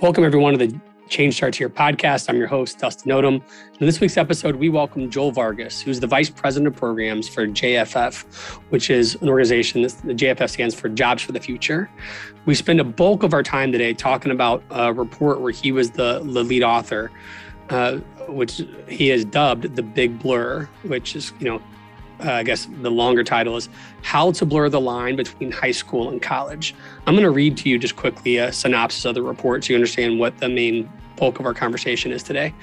Welcome, everyone, to the Change Starts Here podcast. I'm your host, Dustin Odom. In this week's episode, we welcome Joel Vargas, who's the Vice President of Programs for JFF, which is an organization that the JFF stands for Jobs for the Future. We spend a bulk of our time today talking about a report where he was the, the lead author, uh, which he has dubbed the Big Blur, which is, you know, uh, I guess the longer title is How to Blur the Line Between High School and College. I'm going to read to you just quickly a synopsis of the report so you understand what the main bulk of our conversation is today.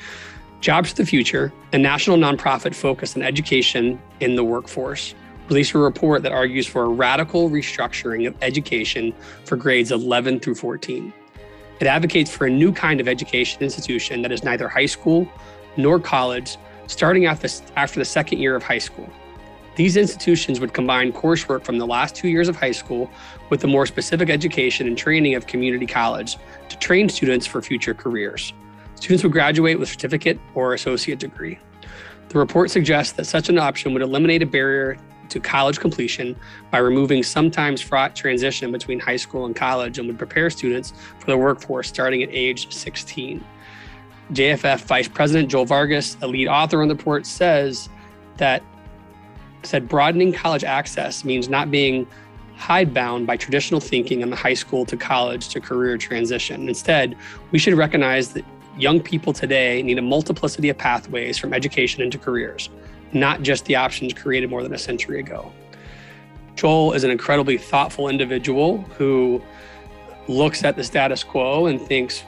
Jobs for the Future, a national nonprofit focused on education in the workforce, released a report that argues for a radical restructuring of education for grades 11 through 14. It advocates for a new kind of education institution that is neither high school nor college, starting after the second year of high school. These institutions would combine coursework from the last two years of high school with the more specific education and training of community college to train students for future careers. Students would graduate with certificate or associate degree. The report suggests that such an option would eliminate a barrier to college completion by removing sometimes fraught transition between high school and college and would prepare students for the workforce starting at age 16. JFF Vice President Joel Vargas, a lead author on the report, says that said broadening college access means not being hidebound by traditional thinking in the high school to college to career transition. Instead, we should recognize that young people today need a multiplicity of pathways from education into careers, not just the options created more than a century ago. Joel is an incredibly thoughtful individual who looks at the status quo and thinks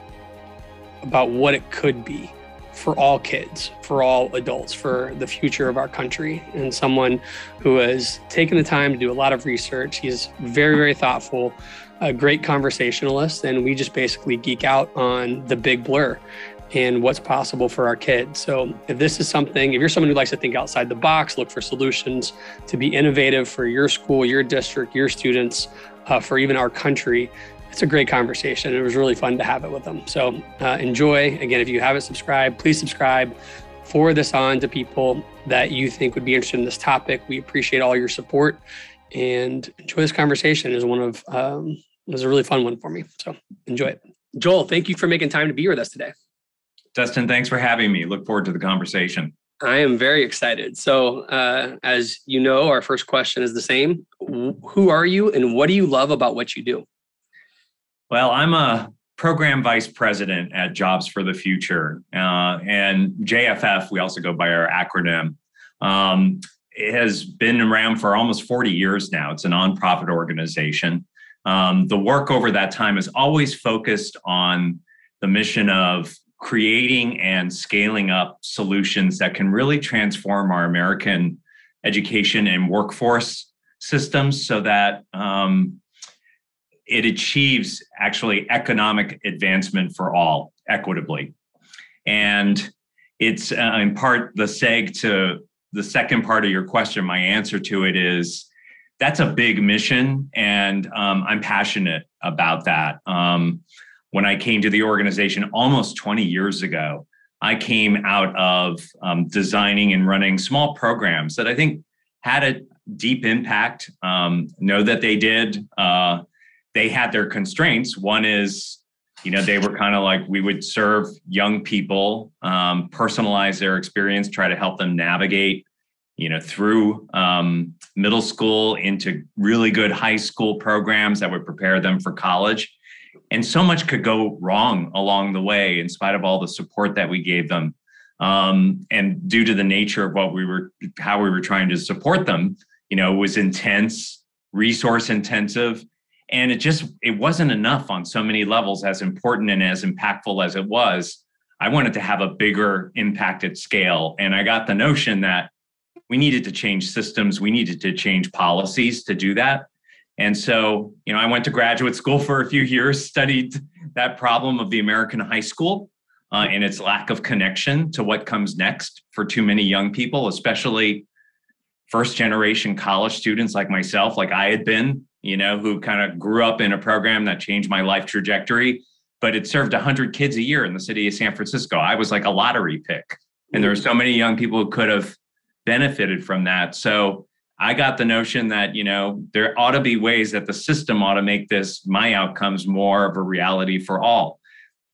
about what it could be for all kids, for all adults, for the future of our country, and someone who has taken the time to do a lot of research. He's very, very thoughtful, a great conversationalist, and we just basically geek out on the big blur and what's possible for our kids. So, if this is something, if you're someone who likes to think outside the box, look for solutions to be innovative for your school, your district, your students, uh, for even our country, it's a great conversation. It was really fun to have it with them. So uh, enjoy. Again, if you haven't subscribed, please subscribe. Forward this on to people that you think would be interested in this topic. We appreciate all your support and enjoy this conversation. is one of um, it was a really fun one for me. So enjoy it. Joel, thank you for making time to be with us today. Dustin, thanks for having me. Look forward to the conversation. I am very excited. So, uh, as you know, our first question is the same Who are you and what do you love about what you do? Well, I'm a program vice president at Jobs for the Future. Uh, and JFF, we also go by our acronym, um, it has been around for almost 40 years now. It's a nonprofit organization. Um, the work over that time is always focused on the mission of creating and scaling up solutions that can really transform our American education and workforce systems so that um, it achieves actually economic advancement for all equitably. And it's uh, in part the seg to the second part of your question. My answer to it is that's a big mission, and um, I'm passionate about that. Um, when I came to the organization almost 20 years ago, I came out of um, designing and running small programs that I think had a deep impact. Um, know that they did. Uh, they had their constraints. One is, you know, they were kind of like we would serve young people, um, personalize their experience, try to help them navigate, you know, through um, middle school into really good high school programs that would prepare them for college. And so much could go wrong along the way, in spite of all the support that we gave them. Um, and due to the nature of what we were, how we were trying to support them, you know, was intense, resource intensive, and it just it wasn't enough on so many levels as important and as impactful as it was. I wanted to have a bigger impact at scale. And i got the notion that we needed to change systems. We needed to change policies to do that. And so you know i went to graduate school for a few years studied that problem of the american high school uh, and its lack of connection to what comes next for too many young people especially first generation college students like myself like i had been you know, who kind of grew up in a program that changed my life trajectory, but it served 100 kids a year in the city of San Francisco. I was like a lottery pick. And there were mm. so many young people who could have benefited from that. So I got the notion that, you know, there ought to be ways that the system ought to make this, my outcomes, more of a reality for all.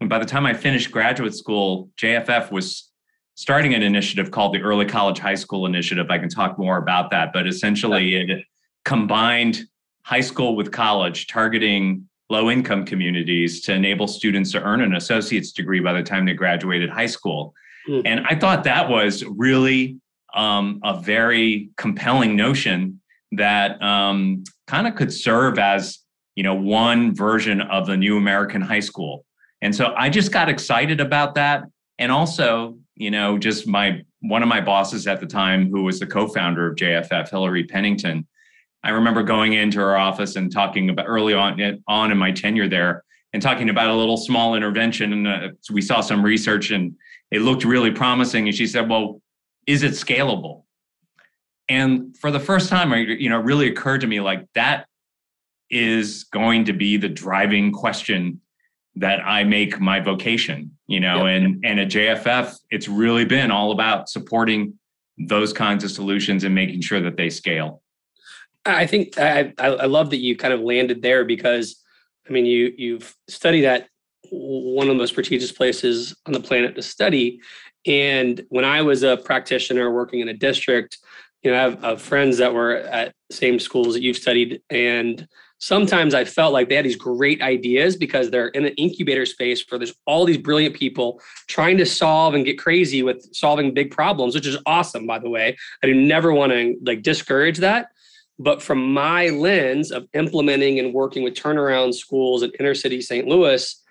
And by the time I finished graduate school, JFF was starting an initiative called the Early College High School Initiative. I can talk more about that, but essentially it combined high school with college, targeting low income communities to enable students to earn an associate's degree by the time they graduated high school. Mm. And I thought that was really um, a very compelling notion that um, kind of could serve as you know one version of the new American high school. And so I just got excited about that, and also you know just my one of my bosses at the time, who was the co-founder of JFF, Hilary Pennington. I remember going into her office and talking about early on on in my tenure there, and talking about a little small intervention. And uh, we saw some research, and it looked really promising. And she said, "Well, is it scalable?" And for the first time, you know, really occurred to me like that is going to be the driving question that I make my vocation, you know, yep. and and at JFF, it's really been all about supporting those kinds of solutions and making sure that they scale. I think I, I love that you kind of landed there because I mean you you've studied at one of the most prestigious places on the planet to study. And when I was a practitioner working in a district, you know, I have, I have friends that were at same schools that you've studied, and sometimes I felt like they had these great ideas because they're in an incubator space where there's all these brilliant people trying to solve and get crazy with solving big problems, which is awesome, by the way. I do never want to like discourage that. But from my lens of implementing and working with turnaround schools in inner city St. Louis,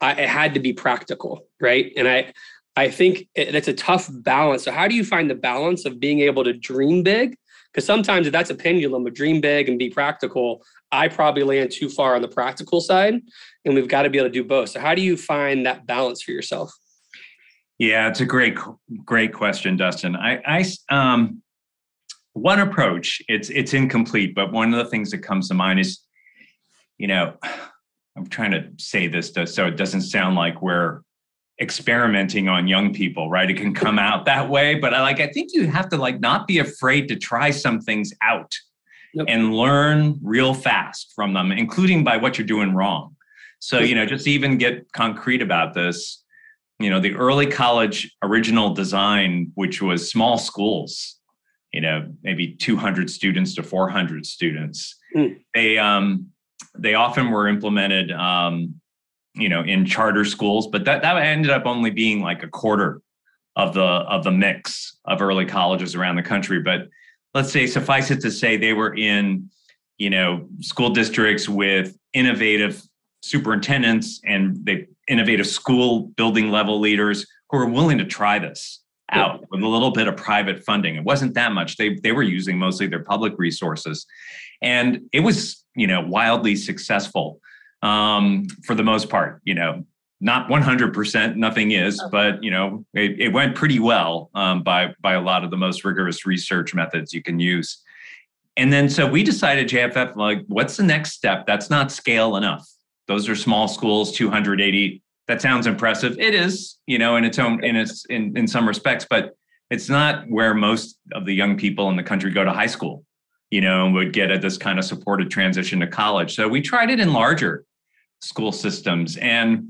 I, it had to be practical, right? And I, I think it's a tough balance. So, how do you find the balance of being able to dream big? Because sometimes that's a pendulum, but dream big and be practical, I probably land too far on the practical side, and we've got to be able to do both. So, how do you find that balance for yourself? Yeah, it's a great, great question, Dustin. I, I, um, one approach. It's it's incomplete, but one of the things that comes to mind is, you know, I'm trying to say this to, so it doesn't sound like we're experimenting on young people, right? It can come out that way, but I like I think you have to like not be afraid to try some things out and learn real fast from them, including by what you're doing wrong. So, you know, just even get concrete about this, you know, the early college original design, which was small schools, you know, maybe 200 students to 400 students, mm. they, um, they often were implemented, um, you know, in charter schools, but that, that ended up only being like a quarter of the of the mix of early colleges around the country. But let's say suffice it to say they were in you know school districts with innovative superintendents and the innovative school building level leaders who were willing to try this out with a little bit of private funding. It wasn't that much. They they were using mostly their public resources. And it was you know wildly successful um, for the most part you know. Not 100% nothing is but you know it, it went pretty well um, by by a lot of the most rigorous research methods you can use. And then so we decided jff like what's the next step? That's not scale enough. Those are small schools 280 that sounds impressive it is you know in its own in its in, in some respects but it's not where most of the young people in the country go to high school you know and would get at this kind of supported transition to college so we tried it in larger school systems and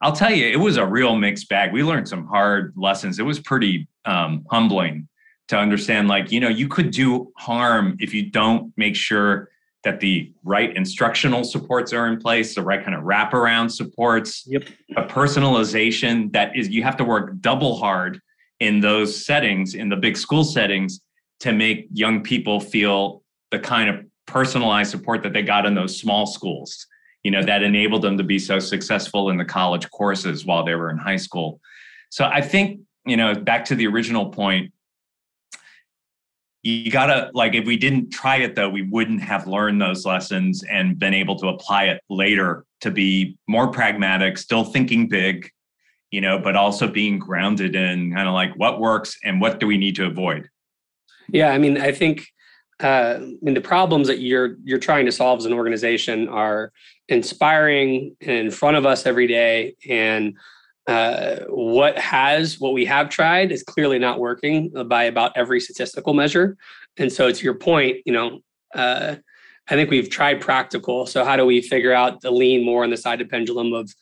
I'll tell you, it was a real mixed bag. We learned some hard lessons. It was pretty um, humbling to understand, like, you know, you could do harm if you don't make sure that the right instructional supports are in place, the right kind of wraparound supports, yep. a personalization that is, you have to work double hard in those settings, in the big school settings, to make young people feel the kind of personalized support that they got in those small schools you know that enabled them to be so successful in the college courses while they were in high school so i think you know back to the original point you gotta like if we didn't try it though we wouldn't have learned those lessons and been able to apply it later to be more pragmatic still thinking big you know but also being grounded in kind of like what works and what do we need to avoid yeah i mean i think uh, I mean, the problems that you're you're trying to solve as an organization are inspiring and in front of us every day. And uh, what has what we have tried is clearly not working by about every statistical measure. And so, to your point, you know, uh, I think we've tried practical. So, how do we figure out the lean more on the side of pendulum of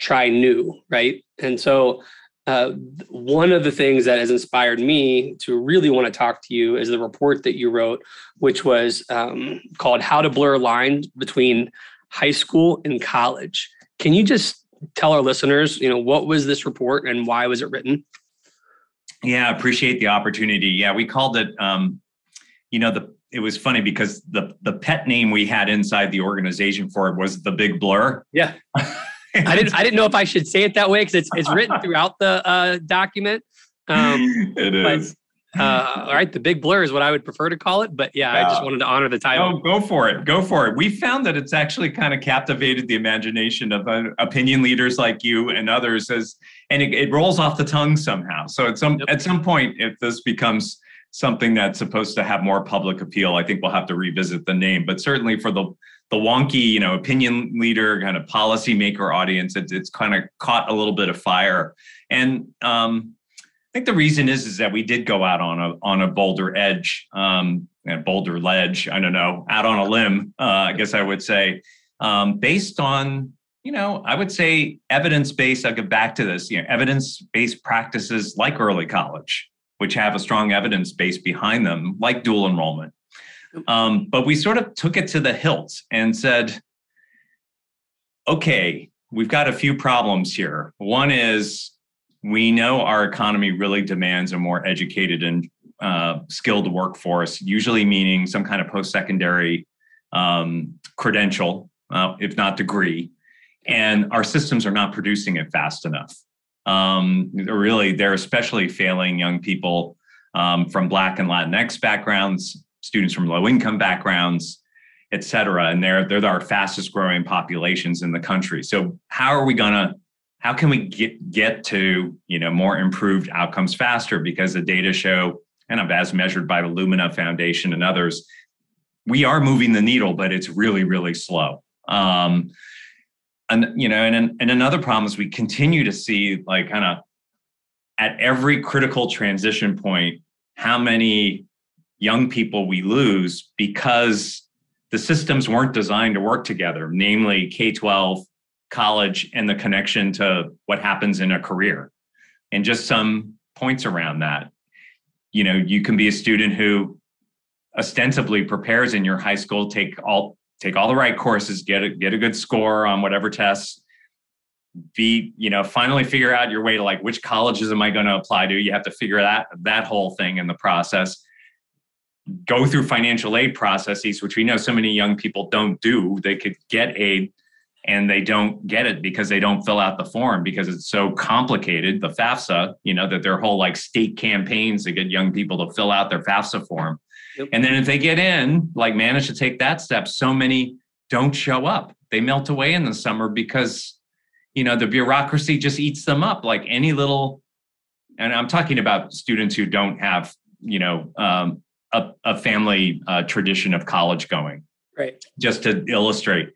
try new, right? And so uh, one of the things that has inspired me to really want to talk to you is the report that you wrote, which was um, called How to Blur Lines Between High School and College. Can you just tell our listeners, you know, what was this report and why was it written? Yeah, appreciate the opportunity. Yeah, we called it, um, you know, the it was funny because the the pet name we had inside the organization for it was the Big Blur. Yeah. I didn't. I didn't know if I should say it that way because it's it's written throughout the uh, document. Um, it is. Uh, all right, the big blur is what I would prefer to call it, but yeah. I just wanted to honor the title. Oh, go for it, go for it. We found that it's actually kind of captivated the imagination of uh, opinion leaders like you and others, as and it, it, rolls off the tongue somehow. So at some yep. at some point, if this becomes something that's supposed to have more public appeal, I think we'll have to revisit the name. But certainly for the the wonky, you know, opinion leader kind of policymaker audience, it's, it's kind of caught a little bit of fire. And um, I think the reason is is that we did go out on a on a boulder edge, um, and boulder ledge. I don't know, out on a limb. Uh, I guess I would say, um, based on you know, I would say evidence based. I'll get back to this. You know, evidence based practices like early college, which have a strong evidence base behind them, like dual enrollment um, but we sort of took it to the hilt and said, okay, we've got a few problems here. One is we know our economy really demands a more educated and uh, skilled workforce, usually meaning some kind of post secondary um, credential, uh, if not degree. And our systems are not producing it fast enough. Um, really, they're especially failing young people um, from Black and Latinx backgrounds, students from low income backgrounds, et cetera. And they're, they're our fastest growing populations in the country. So how are we going to, how can we get, get to, you know, more improved outcomes faster? Because the data show, and as measured by the Lumina Foundation and others, we are moving the needle, but it's really, really slow. Um, and you know, and and another problem is we continue to see like kind of at every critical transition point, how many young people we lose because the systems weren't designed to work together, namely K 12, college, and the connection to what happens in a career. And just some points around that. You know, you can be a student who ostensibly prepares in your high school, take all take all the right courses, get a get a good score on whatever tests, be, you know, finally figure out your way to like which colleges am I going to apply to? You have to figure that that whole thing in the process go through financial aid processes, which we know so many young people don't do. They could get aid and they don't get it because they don't fill out the form because it's so complicated. The FAFSA, you know, that their whole like state campaigns to get young people to fill out their FAFSA form. Yep. And then if they get in, like manage to take that step, so many don't show up. They melt away in the summer because, you know, the bureaucracy just eats them up like any little. And I'm talking about students who don't have, you know, um, a, a family uh, tradition of college going. Right. Just to illustrate,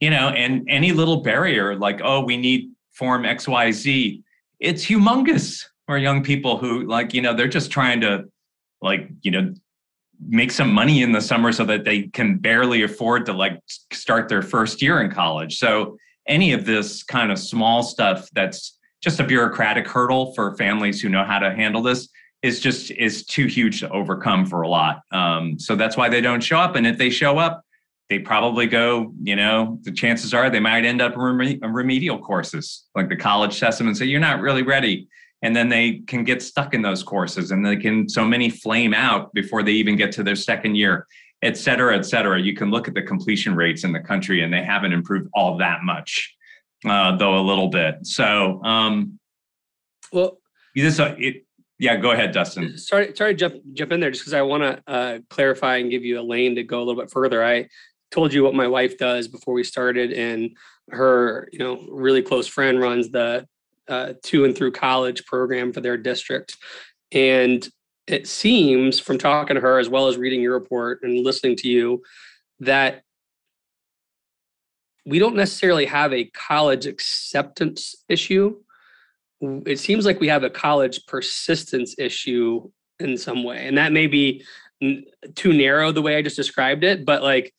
you know, and any little barrier like, oh, we need form XYZ, it's humongous for young people who like, you know, they're just trying to like, you know, make some money in the summer so that they can barely afford to like start their first year in college. So any of this kind of small stuff that's just a bureaucratic hurdle for families who know how to handle this is just is too huge to overcome for a lot. Um, so that's why they don't show up. And if they show up, they probably go. You know, the chances are they might end up in remedial courses like the college system and say you're not really ready. And then they can get stuck in those courses, and they can so many flame out before they even get to their second year, et cetera, et cetera. You can look at the completion rates in the country, and they haven't improved all that much, uh, though a little bit. So, um, well, this uh, it, yeah, go ahead, Dustin. Sorry, sorry to jump jump in there just because I want to uh, clarify and give you a lane to go a little bit further. I told you what my wife does before we started, and her, you know, really close friend runs the uh, to and through college program for their district, and it seems from talking to her as well as reading your report and listening to you that we don't necessarily have a college acceptance issue. It seems like we have a college persistence issue in some way and that may be too narrow the way i just described it but like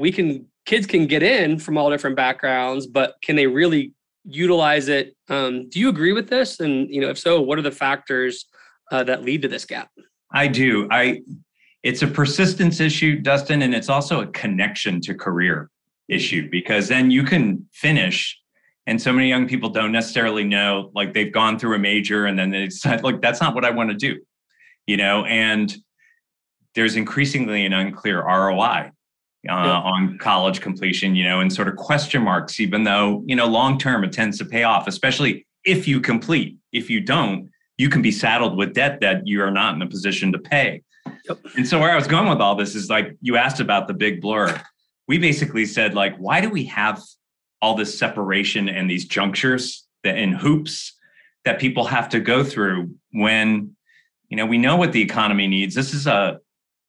we can kids can get in from all different backgrounds but can they really utilize it. Um, do you agree with this? And you know, if so, what are the factors uh, that lead to this gap? I do. I it's a persistence issue, Dustin, and it's also a connection to career issue because then you can finish. And so many young people don't necessarily know, like they've gone through a major and then they decide, like, that's not what I want to do, you know, and there's increasingly an unclear ROI uh, on college completion, you know, and sort of question marks, even though, you know, long term it tends to pay off, especially if you complete. If you don't, you can be saddled with debt that you are not in a position to pay. Yep. And so where I was going with all this is like you asked about the big blur. We basically said, like, why do we have all this separation and these junctures that in hoops that people have to go through when you know we know what the economy needs this is a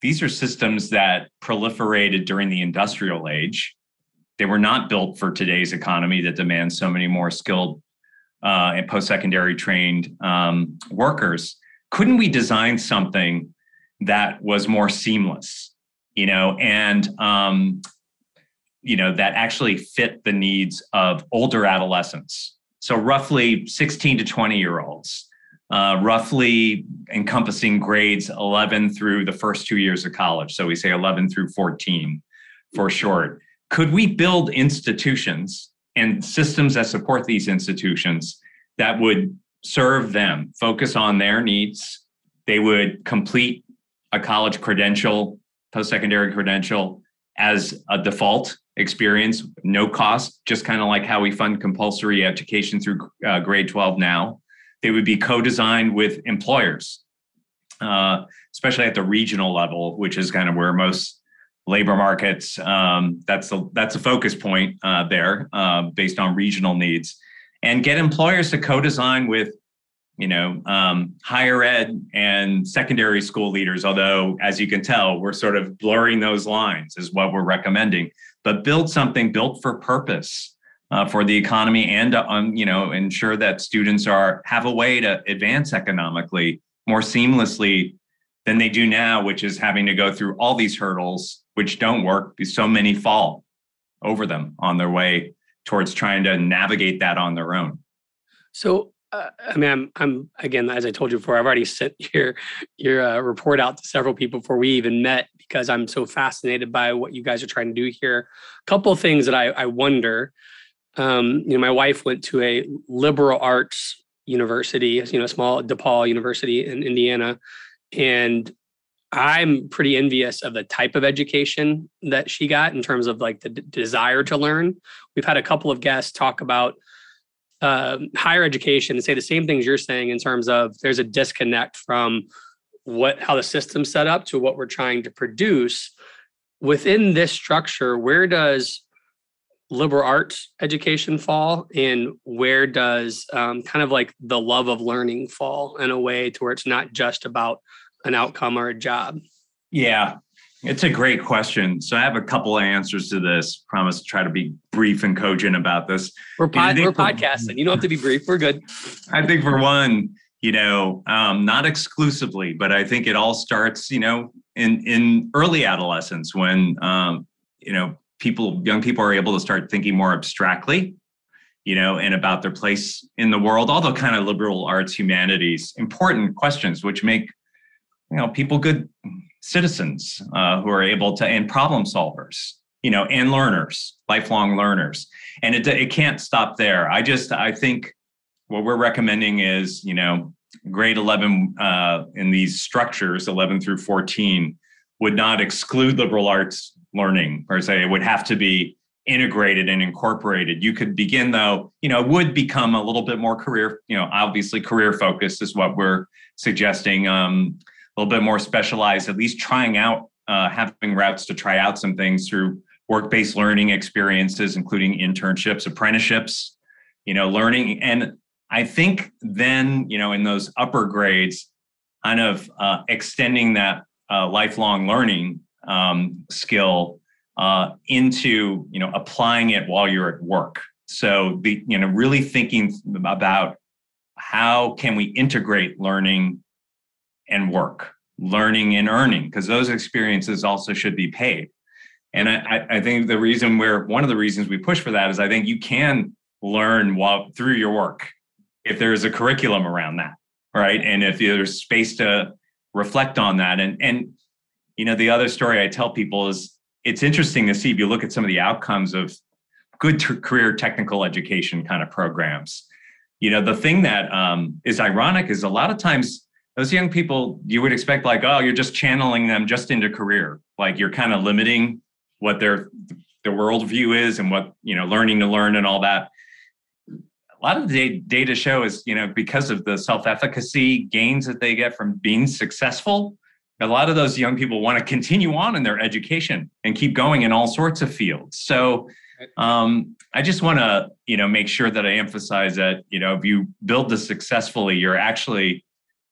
these are systems that proliferated during the industrial age. They were not built for today's economy that demands so many more skilled uh, and post-secondary trained um, workers. Couldn't we design something that was more seamless, you know, and um, you know that actually fit the needs of older adolescents? So roughly 16 to 20 year olds uh, roughly encompassing grades 11 through the first two years of college. So we say 11 through 14 for short. Could we build institutions and systems that support these institutions that would serve them, focus on their needs? They would complete a college credential, post secondary credential as a default experience, no cost, just kind of like how we fund compulsory education through uh, grade 12 now they would be co-designed with employers, uh, especially at the regional level, which is kind of where most labor markets. Um, that's the that's a focus point uh, there, uh, based on regional needs, and get employers to co-design with you know um, higher ed and secondary school leaders although as you can tell we're sort of blurring those lines is what we're recommending but build something built for purpose uh, for the economy and to, um, you know ensure that students are have a way to advance economically more seamlessly than they do now, which is having to go through all these hurdles which don't work because so many fall over them on their way towards trying to navigate that on their own. So uh, I mean, I'm, I'm again, as I told you before, I've already sent your your uh, report out to several people before we even met because I'm so fascinated by what you guys are trying to do here. A couple of things that I, I wonder um, you know, my wife went to a liberal arts university, you know, a small DePauw University in Indiana, and I'm pretty envious of the type of education that she got in terms of like the d- desire to learn. We've had a couple of guests talk about uh, higher education and say the same things you're saying in terms of there's a disconnect from what how the system's set up to what we're trying to produce within this structure. Where does liberal arts education fall? And where does um, kind of like the love of learning fall in a way to where it's not just about an outcome or a job? Yeah it's a great question. So i have a couple of answers to this. Promise to try to be brief and cogent about this. We're, pod, we're podcasting. You don't have to be brief. We're good. I think for one you know um, not exclusively but i think it all starts you know in in early adolescence when um, you know people young people are able to start thinking more abstractly you know and about their place in the world all the kind of liberal arts humanities important questions which make you know people good citizens uh, who are able to and problem solvers you know and learners lifelong learners. And it, it can't stop there. I just i think what we're recommending is you know grade 11 uh, in these structures 11 through 14 would not exclude liberal arts learning per se. It would have to be integrated and incorporated. You could begin though, you know, would become a little bit more career, you know, obviously career focused is what we're suggesting. Um, a little bit more specialized, at least trying out, uh, having routes to try out some things through work-based learning experiences, including internships, apprenticeships, you know, learning. And I think then, you know, in those upper grades, kind of uh, extending that uh, lifelong learning um, skill uh, into you know applying it while you're at work. So the you know really thinking about how can we integrate learning and work, learning and earning, because those experiences also should be paid. And I, I think the reason where one of the reasons we push for that is I think you can learn while through your work if there's a curriculum around that right and if there's space to reflect on that and and you know the other story i tell people is it's interesting to see if you look at some of the outcomes of good t- career technical education kind of programs. You know the thing that um, is ironic is a lot of times those young people you would expect like oh you're just channeling them just into career. Like you're kind of limiting what their their worldview is and what you know learning to learn and all that. A lot of the data show is you know because of the self-efficacy gains that they get from being successful a lot of those young people want to continue on in their education and keep going in all sorts of fields so um, i just want to you know make sure that i emphasize that you know if you build this successfully you're actually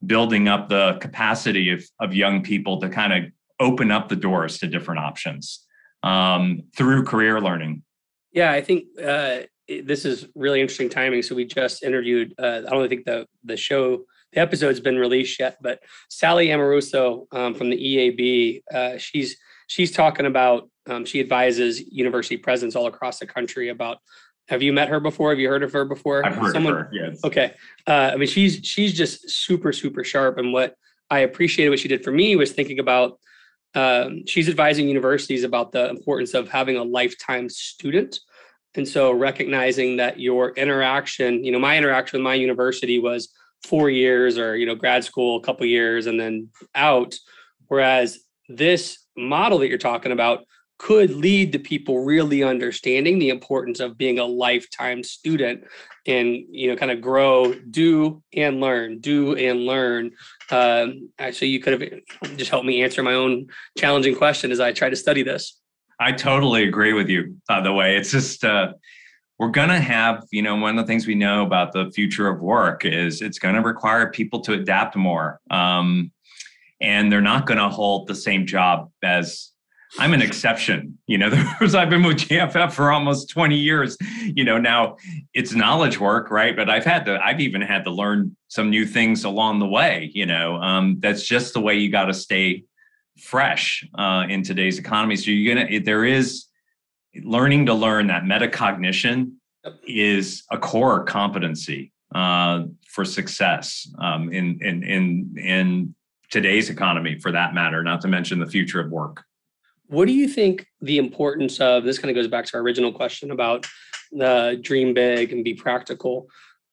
building up the capacity of, of young people to kind of open up the doors to different options um, through career learning yeah i think uh, this is really interesting timing. So we just interviewed. Uh, I don't think the the show the episode's been released yet, but Sally Amoruso um, from the EAB. Uh, she's she's talking about. Um, she advises university presidents all across the country about. Have you met her before? Have you heard of her before? I've heard Someone, of her. Yes. Okay. Uh, I mean, she's she's just super super sharp, and what I appreciated what she did for me was thinking about. Um, she's advising universities about the importance of having a lifetime student and so recognizing that your interaction, you know, my interaction with my university was four years or, you know, grad school, a couple years and then out. Whereas this model that you're talking about could lead to people really understanding the importance of being a lifetime student and you know kind of grow do and learn do and learn um, so you could have just helped me answer my own challenging question as i try to study this I totally agree with you, by the way. It's just, uh, we're going to have, you know, one of the things we know about the future of work is it's going to require people to adapt more. Um, and they're not going to hold the same job as I'm an exception. You know, I've been with JFF for almost 20 years. You know, now it's knowledge work, right? But I've had to, I've even had to learn some new things along the way. You know, um, that's just the way you got to stay fresh uh, in today's economy. So you're gonna there is learning to learn that metacognition is a core competency uh, for success um, in in in in today's economy, for that matter. Not to mention the future of work. What do you think the importance of this kind of goes back to our original question about the dream big and be practical?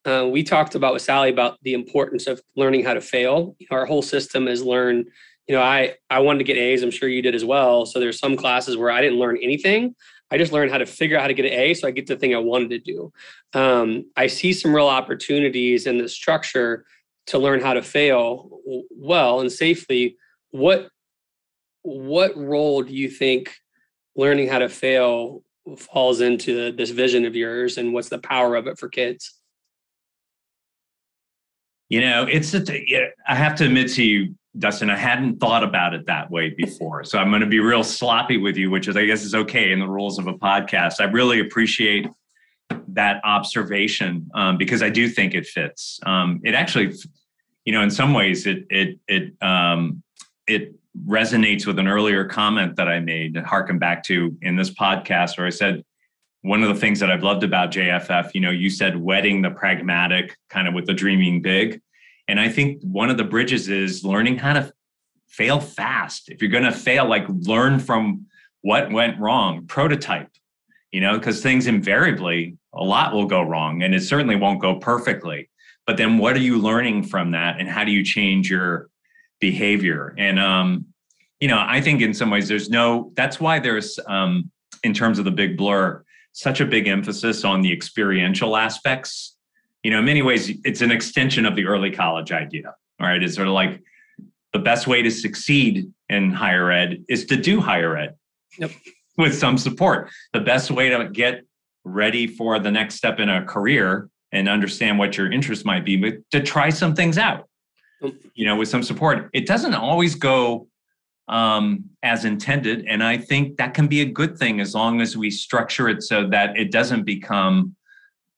Uh, we talked about with Sally about the importance of learning how to fail. Our whole system is learn you know, I I wanted to get A's. I'm sure you did as well. So there's some classes where I didn't learn anything. I just learned how to figure out how to get an A, so I get the thing I wanted to do. Um, I see some real opportunities in the structure to learn how to fail well and safely. What what role do you think learning how to fail falls into this vision of yours, and what's the power of it for kids? You know, it's a, I have to admit to you, Dustin, I hadn't thought about it that way before. So I'm going to be real sloppy with you, which is, I guess, is okay in the rules of a podcast. I really appreciate that observation um, because I do think it fits. Um, it actually, you know, in some ways, it it it um, it resonates with an earlier comment that I made harken back to in this podcast where I said one of the things that I've loved about JFF, you know, you said wedding the pragmatic kind of with the dreaming big. And I think one of the bridges is learning how to fail fast. If you're going to fail, like learn from what went wrong, prototype, you know, because things invariably, a lot will go wrong and it certainly won't go perfectly. But then what are you learning from that and how do you change your behavior? And, um, you know, I think in some ways there's no, that's why there's, um, in terms of the big blur, such a big emphasis on the experiential aspects you know, in many ways, it's an extension of the early college idea. All right. It's sort of like the best way to succeed in higher ed is to do higher ed yep. with some support. The best way to get ready for the next step in a career and understand what your interests might be, but to try some things out, you know, with some support. It doesn't always go um, as intended. And I think that can be a good thing as long as we structure it so that it doesn't become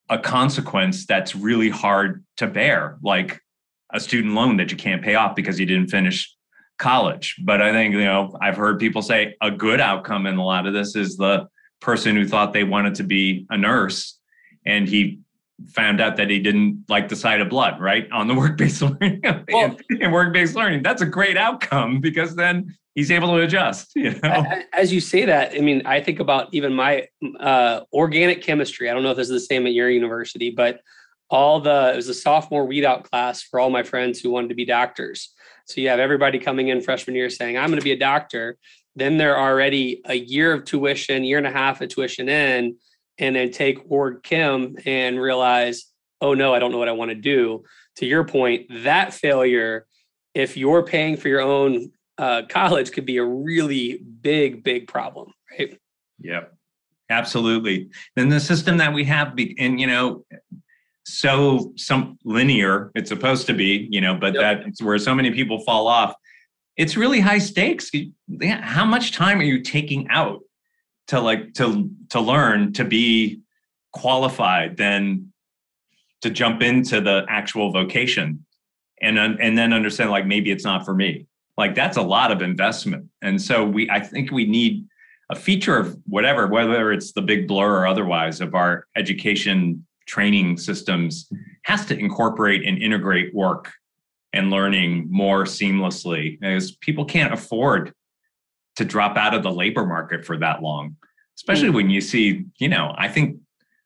a consequence that's really hard to bear, like a student loan that you can't pay off because you didn't finish college. But I think, you know, I've heard people say a good outcome in a lot of this is the person who thought they wanted to be a nurse and he found out that he didn't like the sight of blood, right? On the work-based learning well, and work-based learning. That's a great outcome because then he's able to adjust. You know, as you say that, I mean, I think about even my uh, organic chemistry. I don't know if this is the same at your university, but all the it was a sophomore weed out class for all my friends who wanted to be doctors. So you have everybody coming in freshman year saying, "I'm going to be a doctor." Then they're already a year of tuition, year and a half of tuition in, and then take org chem and realize, "Oh no, I don't know what I want to do." To your point, that failure, if you're paying for your own uh, college could be a really big, big problem, right? Yep, absolutely. Then the system that we have, and you know, so some linear it's supposed to be, you know, but yep. that's where so many people fall off. It's really high stakes. How much time are you taking out to like to to learn to be qualified then to jump into the actual vocation and and then understand like maybe it's not for me. Like that's a lot of investment. And so we i think we need a feature of whatever whether it's the big blur or otherwise of our education training systems has to incorporate and integrate work and learning more seamlessly because people can't afford to drop out of the labor market for that long especially mm. when you see you know i think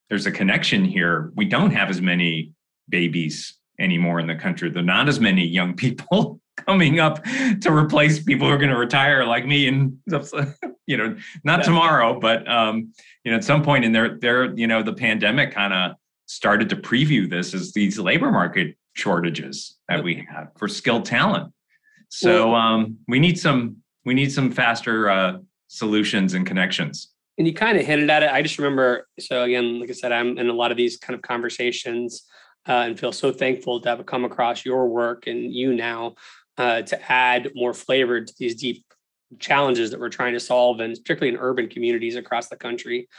there's a connection here we don't have as many babies anymore in the country there are not as many young people coming up to replace people who are going to retire like me and you know not yeah. tomorrow but um you know at some point in there there you know the pandemic kind of started to preview this as these labor market shortages that we have for skilled talent so um we need some we need some faster uh solutions and connections and you kind of hinted at it i just remember so again like i said i'm in a lot of these kind of conversations uh, and feel so thankful to have come across your work and you now uh, to add more flavor to these deep challenges that we're trying to solve, and particularly in urban communities across the country.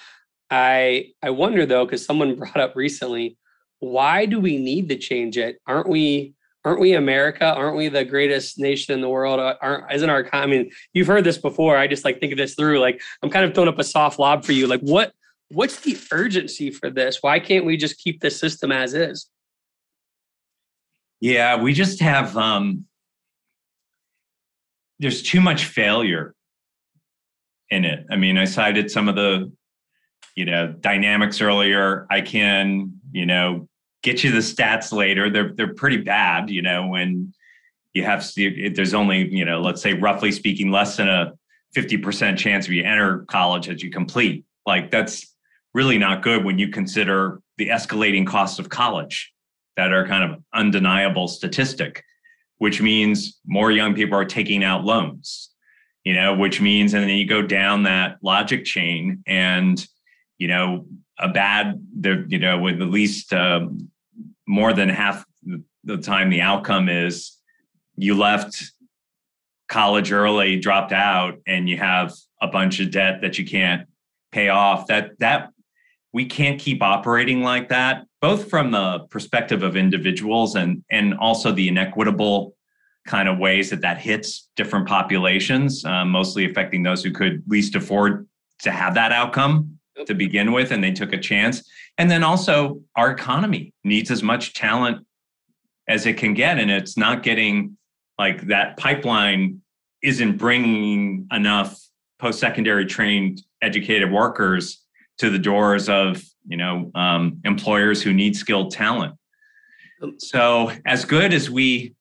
I I wonder though, because someone brought up recently, why do we need to change it? Aren't we aren't we America? Aren't we the greatest nation in the world? Uh, aren't isn't our I mean, you've heard this before. I just like think of this through. Like I'm kind of throwing up a soft lob for you. Like what what's the urgency for this? Why can't we just keep the system as is? Yeah, we just have um there's too much failure in it. I mean, I cited some of the, you know, dynamics earlier. I can, you know, get you the stats later. They're they're pretty bad, you know, when you have there's only, you know, let's say roughly speaking, less than a 50% chance of you enter college as you complete. Like that's really not good when you consider the escalating costs of college that are kind of undeniable statistic which means more young people are taking out loans, you know, which means, and then you go down that logic chain and, you know, a bad, you know, with at least um, more than half the time the outcome is you left college early, dropped out, and you have a bunch of debt that you can't pay off. That, that, we can't keep operating like that both from the perspective of individuals and and also the inequitable kind of ways that that hits different populations, um, mostly affecting those who could least afford to have that outcome to begin with, and they took a chance. And then also, our economy needs as much talent as it can get, and it's not getting like that pipeline isn't bringing enough post-secondary trained educated workers to the doors of you know um, employers who need skilled talent. So as good as we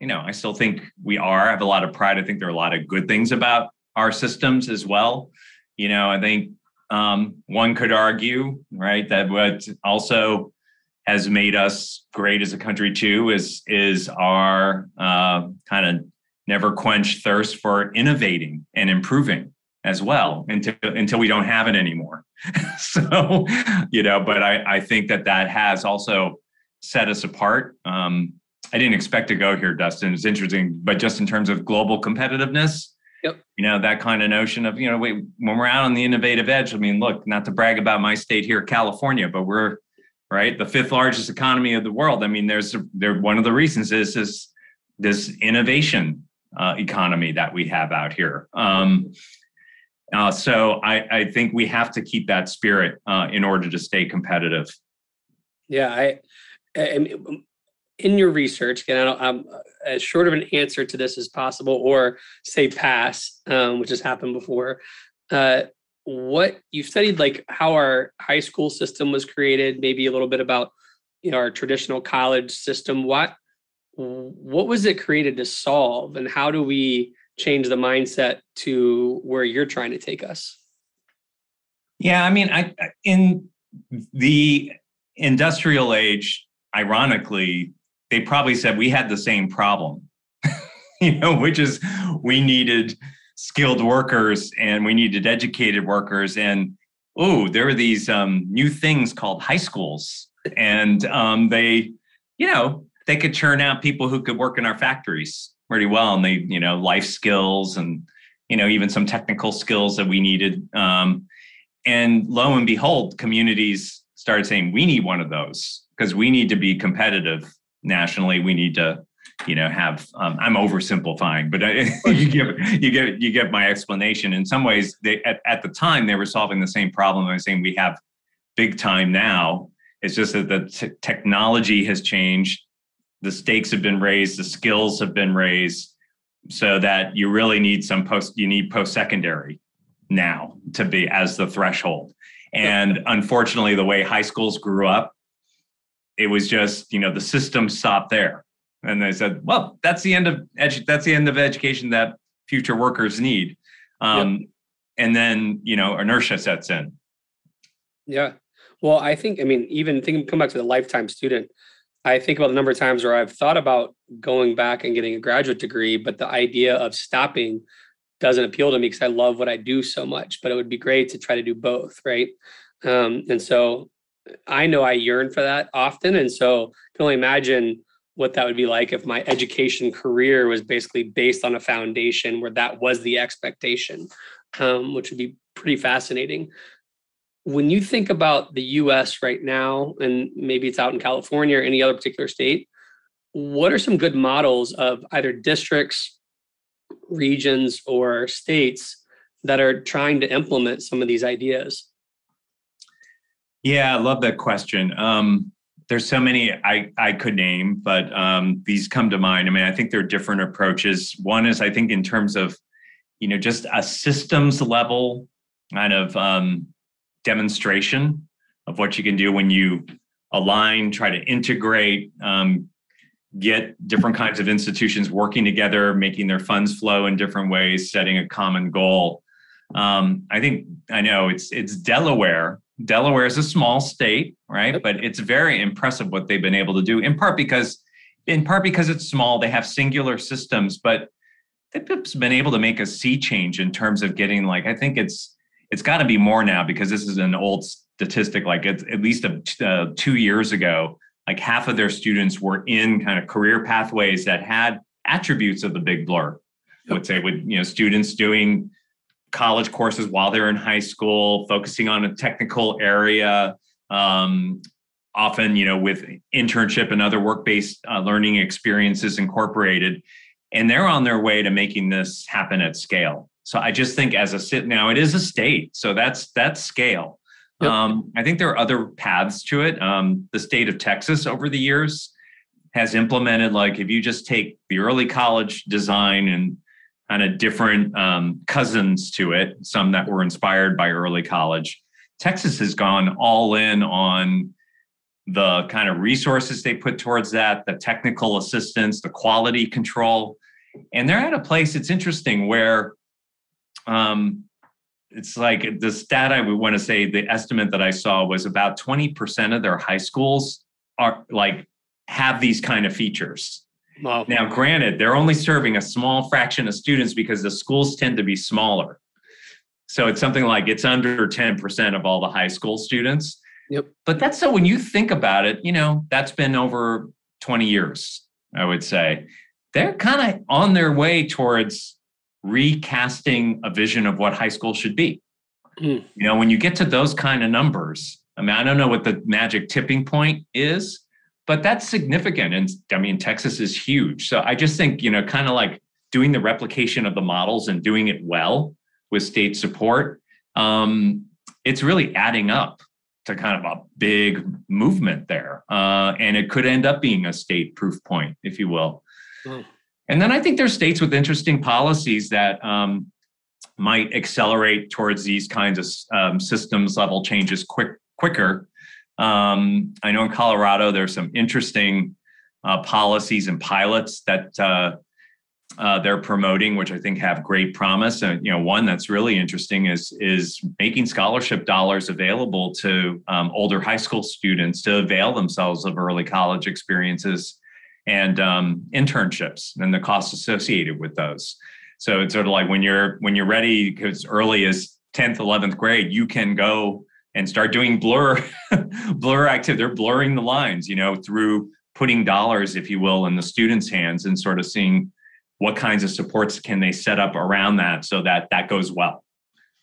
you know i still think we are i have a lot of pride. I think there are a lot of good things about our systems as well. You know i think um, one could argue right that what also has made us great as a country too is is our uh, kind of never quench thirst for innovating and improving as well until until we don't have it anymore. so, you know, but I I think that that has also set us apart. Um, I didn't expect to go here, Dustin. It's interesting, but just in terms of global competitiveness, yep. you know, that kind of notion of you know, wait, when we're out on the innovative edge. I mean, look, not to brag about my state here, California, but we're right the fifth largest economy of the world. I mean, there's there one of the reasons is this this innovation uh, economy that we have out here. Um, uh, so I, I, think we have to keep that spirit uh, in order to stay competitive. Yeah, I, I in your research, again, I am as short of an answer to this as possible, or say pass, um, which has happened before. Uh, what you've studied, like how our high school system was created, maybe a little bit about you know our traditional college system. What what was it created to solve, and how do we change the mindset to where you're trying to take us? Yeah, I mean, I in the industrial age, ironically, they probably said we had the same problem, you know, which is we needed skilled workers and we needed educated workers. And oh, there were these um, new things called high schools, and um, they, you know, they could churn out people who could work in our factories pretty well, and they, you know, life skills and you know even some technical skills that we needed. Um, and lo and behold, communities started saying we need one of those because we need to be competitive nationally. We need to, you know, have. Um, I'm oversimplifying, but I, you get you get you get my explanation. In some ways, they at, at the time they were solving the same problem. I was saying we have big time now. It's just that the t- technology has changed. The stakes have been raised. The skills have been raised, so that you really need some post. You need post secondary now to be as the threshold. And unfortunately, the way high schools grew up, it was just, you know, the system stopped there. And they said, well, that's the end of edu- that's the end of education that future workers need. Um, yep. And then, you know, inertia sets in. Yeah. Well, I think, I mean, even think, come back to the lifetime student. I think about the number of times where I've thought about going back and getting a graduate degree, but the idea of stopping doesn't appeal to me because I love what I do so much, but it would be great to try to do both, right? Um, and so I know I yearn for that often. And so I can only imagine what that would be like if my education career was basically based on a foundation where that was the expectation, um, which would be pretty fascinating. When you think about the US right now, and maybe it's out in California or any other particular state, what are some good models of either districts regions or states that are trying to implement some of these ideas? Yeah, I love that question. Um, there's so many I, I could name, but um, these come to mind. I mean, I think there are different approaches. One is, I think, in terms of, you know, just a systems level kind of um, demonstration of what you can do when you align, try to integrate, um, get different kinds of institutions working together, making their funds flow in different ways, setting a common goal. Um, I think I know it's it's Delaware. Delaware is a small state, right? But it's very impressive what they've been able to do. In part because, in part because it's small, they have singular systems, but they've been able to make a sea change in terms of getting like I think it's it's got to be more now because this is an old statistic. Like it's at least a, uh, two years ago, like half of their students were in kind of career pathways that had attributes of the big blur. I would say with you know students doing college courses while they're in high school, focusing on a technical area, um, often you know with internship and other work-based uh, learning experiences incorporated, and they're on their way to making this happen at scale. So I just think as a sit now, it is a state, so that's that's scale. Yep. Um, I think there are other paths to it. Um, the state of Texas over the years has implemented, like, if you just take the early college design and kind of different um, cousins to it, some that were inspired by early college, Texas has gone all in on the kind of resources they put towards that, the technical assistance, the quality control. And they're at a place, it's interesting, where um, it's like the stat I would want to say the estimate that I saw was about 20% of their high schools are like have these kind of features. Wow. Now, granted, they're only serving a small fraction of students because the schools tend to be smaller. So it's something like it's under 10% of all the high school students. Yep. But that's so when you think about it, you know, that's been over 20 years, I would say. They're kind of on their way towards recasting a vision of what high school should be. Mm. You know, when you get to those kind of numbers, I mean, I don't know what the magic tipping point is, but that's significant. And I mean, Texas is huge. So I just think, you know, kind of like doing the replication of the models and doing it well with state support, um, it's really adding up. to kind of a big movement there. Uh, and it could end up being a state proof point, if you will. Mm. And then I think there's states with interesting policies that um, might accelerate towards these kinds of um, systems level changes quick quicker. Um, I know in Colorado there's some interesting uh, policies and pilots that uh, uh, they're promoting, which I think have great promise. And you know, one that's really interesting is is making scholarship dollars available to um, older high school students to avail themselves of early college experiences and um, internships and the costs associated with those. So it's sort of like when you're when you're ready, because early as 10th, 11th grade, you can go and start doing blur blur activity. They're blurring the lines, you know, through putting dollars, if you will, in the students' hands and sort of seeing what kinds of supports can they set up around that so that that goes well.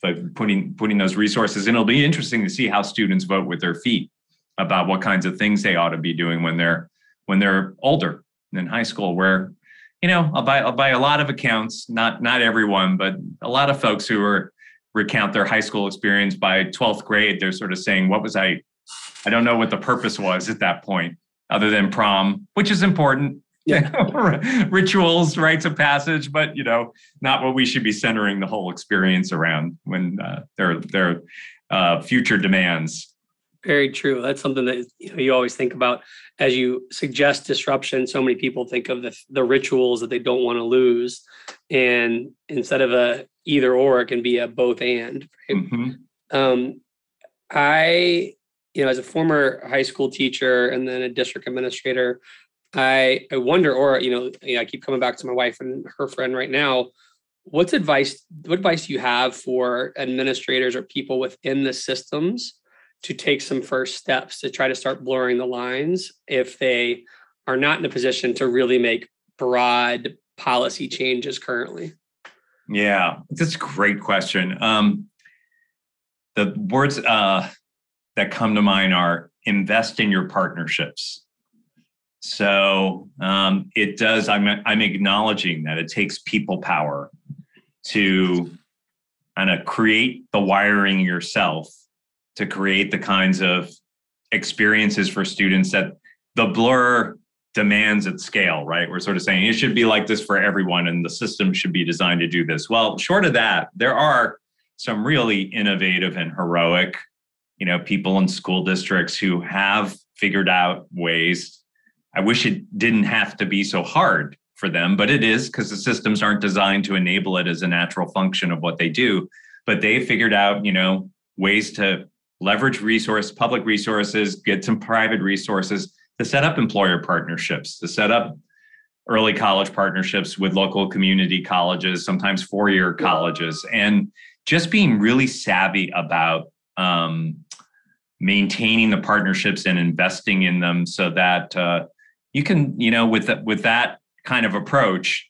But putting putting those resources, and it'll be interesting to see how students vote with their feet about what kinds of things they ought to be doing when they're when they're older in high school, where you know I'll buy I'll buy a lot of accounts, not not everyone, but a lot of folks who are recount their high school experience by 12th grade, they're sort of saying, what was I I don't know what the purpose was at that point other than prom, which is important. Yeah. Rituals, rites of passage, but you know, not what we should be centering the whole experience around when uh, their their uh, future demands. Very true. That's something that you, know, you always think about as you suggest disruption. So many people think of the the rituals that they don't want to lose, and instead of a either or, it can be a both and. Right? Mm-hmm. Um, I you know, as a former high school teacher and then a district administrator, I I wonder, or you know, you know, I keep coming back to my wife and her friend right now. What's advice? What advice do you have for administrators or people within the systems to take some first steps to try to start blurring the lines if they are not in a position to really make broad policy changes currently? Yeah, that's a great question. Um, the words uh, that come to mind are invest in your partnerships. So um, it does. I'm I'm acknowledging that it takes people power to kind of create the wiring yourself to create the kinds of experiences for students that the blur demands at scale, right? We're sort of saying it should be like this for everyone and the system should be designed to do this. Well, short of that, there are some really innovative and heroic you know people in school districts who have figured out ways i wish it didn't have to be so hard for them but it is because the systems aren't designed to enable it as a natural function of what they do but they figured out you know ways to leverage resource public resources get some private resources to set up employer partnerships to set up early college partnerships with local community colleges sometimes four-year colleges and just being really savvy about um, maintaining the partnerships and investing in them so that uh, you can you know with that with that kind of approach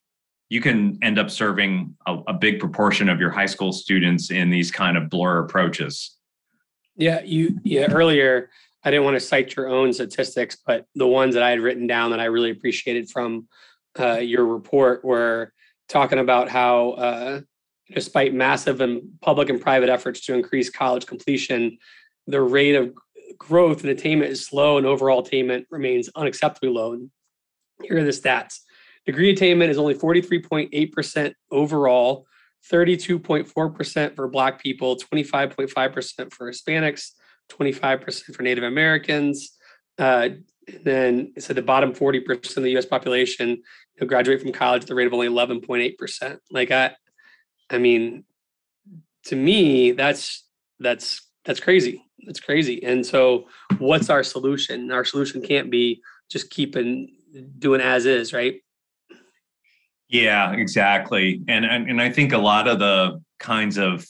you can end up serving a, a, big proportion of your high school students in these kind of blur approaches. Yeah you yeah earlier i didn't want to cite your own statistics but the ones that i had written down that i really appreciated from uh, your report were talking about how uh, despite massive and public and private efforts to increase college completion the rate of growth and attainment is slow and overall attainment remains unacceptably low. here are the stats. Degree attainment is only 43.8% overall, 32.4% for Black people, 25.5% for Hispanics, 25% for Native Americans. Uh, then it said the bottom 40% of the US population graduate from college at the rate of only 11.8%. Like I, I mean, to me, that's that's that's crazy. That's crazy. And so, what's our solution? Our solution can't be just keeping doing as is, right? Yeah, exactly. And, and and I think a lot of the kinds of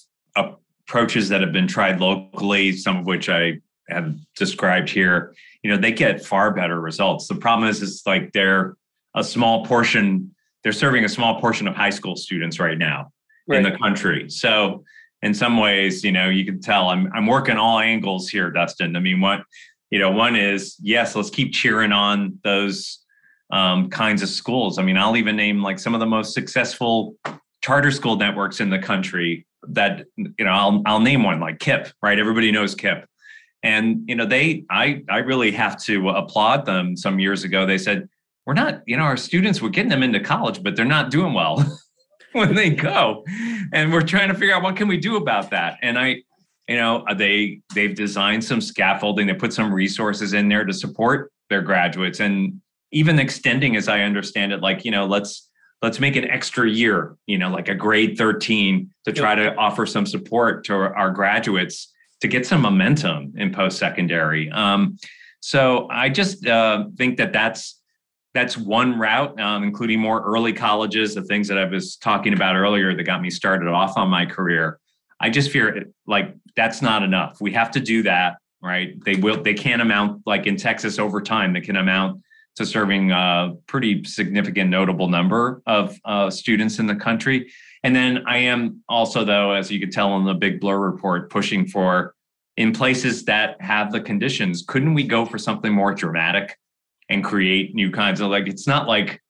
approaches that have been tried locally, some of which I have described here, you know, they get far better results. The problem is, it's like they're a small portion. They're serving a small portion of high school students right now right. in the country. So in some ways, you know, you can tell I'm I'm working all angles here, Dustin. I mean, what you know, one is yes, let's keep cheering on those um, kinds of schools. I mean, I'll even name like some of the most successful charter school networks in the country. That you know, I'll I'll name one like KIPP, right? Everybody knows KIPP. And you know, they I I really have to applaud them. Some years ago, they said we're not, you know, our students we're getting them into college, but they're not doing well when they go, and we're trying to figure out what can we do about that. And I, you know, uh, they they've designed some scaffolding. They put some resources in there to support their graduates, and even extending, as I understand it, like you know, let's let's make an extra year, you know, like a grade 13 to try to offer some support to our graduates to get some momentum in post secondary. Um, so I just uh, think that that's that's one route, um, including more early colleges, the things that I was talking about earlier that got me started off on my career. I just fear like that's not enough. We have to do that, right? They will. They can't amount like in Texas over time. They can amount to serving a pretty significant, notable number of uh, students in the country. And then I am also, though, as you could tell in the Big Blur report, pushing for in places that have the conditions. Couldn't we go for something more dramatic and create new kinds of like? It's not like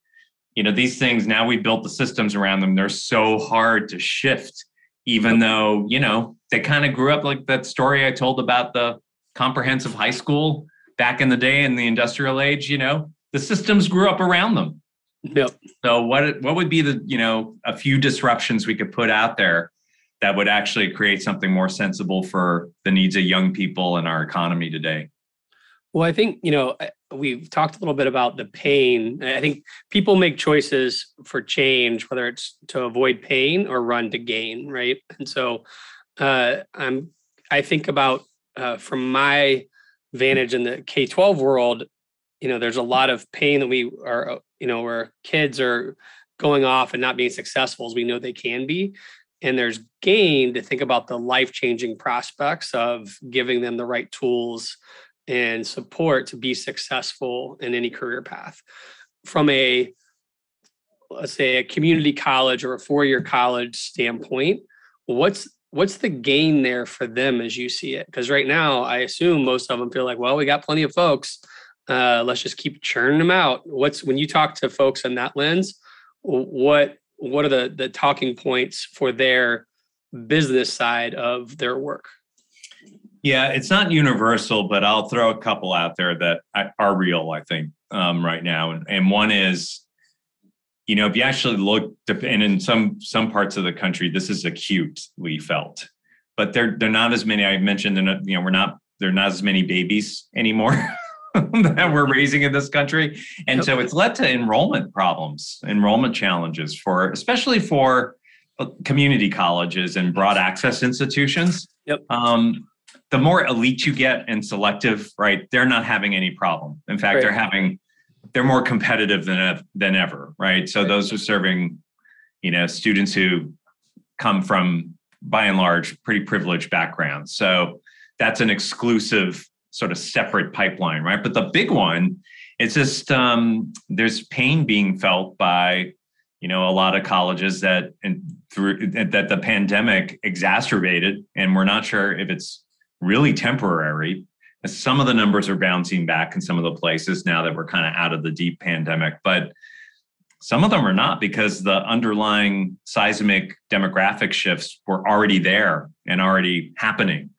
you know these things. Now we built the systems around them. They're so hard to shift, even though you know they kind of grew up like that story I told about the comprehensive high school back in the day in the industrial age. You know, the systems grew up around them. Yep. So what what would be the you know a few disruptions we could put out there that would actually create something more sensible for the needs of young people in our economy today? Well, I think you know we've talked a little bit about the pain. I think people make choices for change, whether it's to avoid pain or run to gain, right? And so uh, I'm I think about uh, from my vantage in the K twelve world, you know there's a lot of pain that we are uh, you know where kids are going off and not being successful as we know they can be. And there's gain to think about the life changing prospects of giving them the right tools and support to be successful in any career path. From a let's say a community college or a four year college standpoint what's what's the gain there for them as you see it? Because right now i assume most of them feel like well we got plenty of folks uh, let's just keep churning them out. What's when you talk to folks in that lens, what what are the the talking points for their business side of their work? Yeah, it's not universal, but I'll throw a couple out there that are real. I think um, right now, and, and one is, you know, if you actually look, and in some some parts of the country, this is acutely felt, but they're they're not as many. I mentioned, you know, we're not they're not as many babies anymore. that we're raising in this country. And so it's led to enrollment problems, enrollment challenges for especially for uh, community colleges and broad access institutions. Yep. Um, the more elite you get and selective, right? They're not having any problem. In fact, right. they're having they're more competitive than than ever, right? So right. those are serving, you know, students who come from by and large pretty privileged backgrounds. So that's an exclusive sort of separate pipeline, right? But the big one, it's just um, there's pain being felt by you know a lot of colleges that and through that the pandemic exacerbated, and we're not sure if it's really temporary. Some of the numbers are bouncing back in some of the places now that we're kind of out of the deep pandemic, but some of them are not because the underlying seismic demographic shifts were already there and already happening.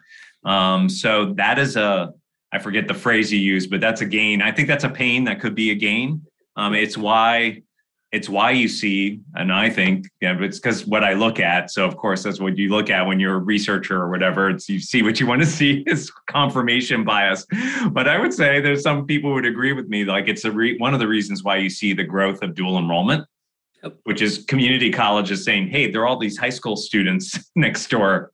Um, so that is a I forget the phrase you use, but that's a gain. I think that's a pain that could be a gain. Um, it's why it's why you see, and I think yeah, but it's because what I look at. So of course, that's what you look at when you're a researcher or whatever. It's you see what you want to see is confirmation bias. But I would say there's some people would agree with me. Like it's a re- one of the reasons why you see the growth of dual enrollment, which is community colleges saying, "Hey, there are all these high school students next door.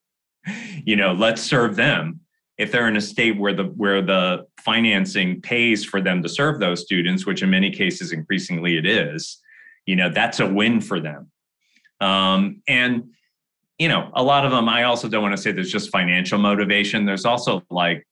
You know, let's serve them." If they're in a state where the where the financing pays for them to serve those students which in many cases increasingly it is you know that's a win for them. Um, and you know a lot of them i also don't want to say there's just financial motivation. There's also like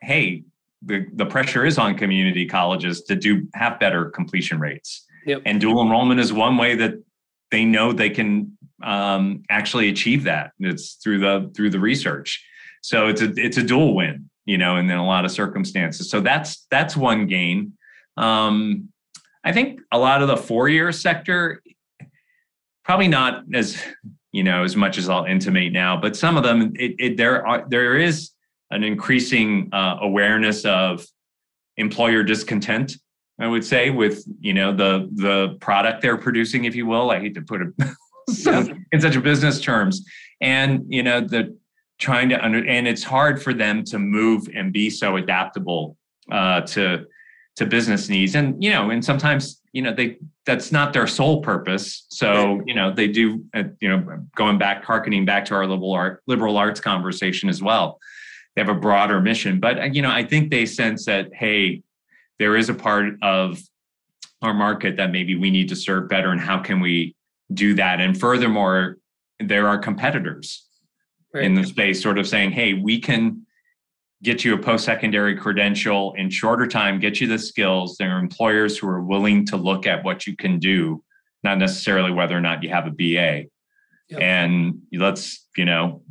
hey the, the pressure is on community colleges to do have better completion rates. Yep. and dual enrollment is one way that they know they can um, actually achieve that. It's through the through the research so it's a it's a dual win, you know, and then a lot of circumstances. So that's that's one gain. Um, I think a lot of the four year sector, probably not as you know as much as I'll intimate now, but some of them, it, it there are there is an increasing uh, awareness of employer discontent I would say, with you know the the product they're producing, if you will. I hate to put it in such a business terms, and you know the trying to under and it's hard for them to move and be so adaptable uh, to to business needs, and you know, and sometimes you know they that's not their sole purpose. So you know they do uh, you know going back, harkening back to our liberal art liberal arts conversation as well. They have a broader mission, but you know I think they sense that hey there is a part of our market that maybe we need to serve better and how can we do that and furthermore there are competitors right. in the space sort of saying hey we can get you a post-secondary credential in shorter time get you the skills there are employers who are willing to look at what you can do not necessarily whether or not you have a ba yep. and let's you know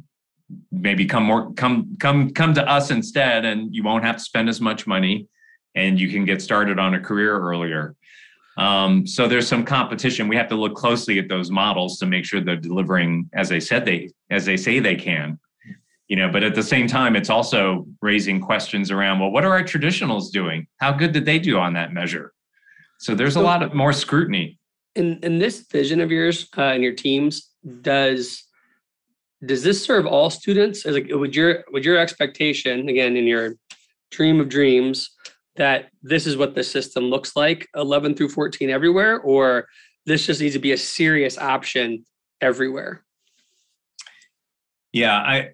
maybe come more come come come to us instead and you won't have to spend as much money and you can get started on a career earlier. Um, so there's some competition. We have to look closely at those models to make sure they're delivering as they said they as they say they can. You know, but at the same time, it's also raising questions around well, what are our traditionals doing? How good did they do on that measure? So there's so, a lot of more scrutiny. In in this vision of yours uh, and your teams, does does this serve all students? As like, would your would your expectation again in your dream of dreams that this is what the system looks like 11 through 14 everywhere or this just needs to be a serious option everywhere? Yeah i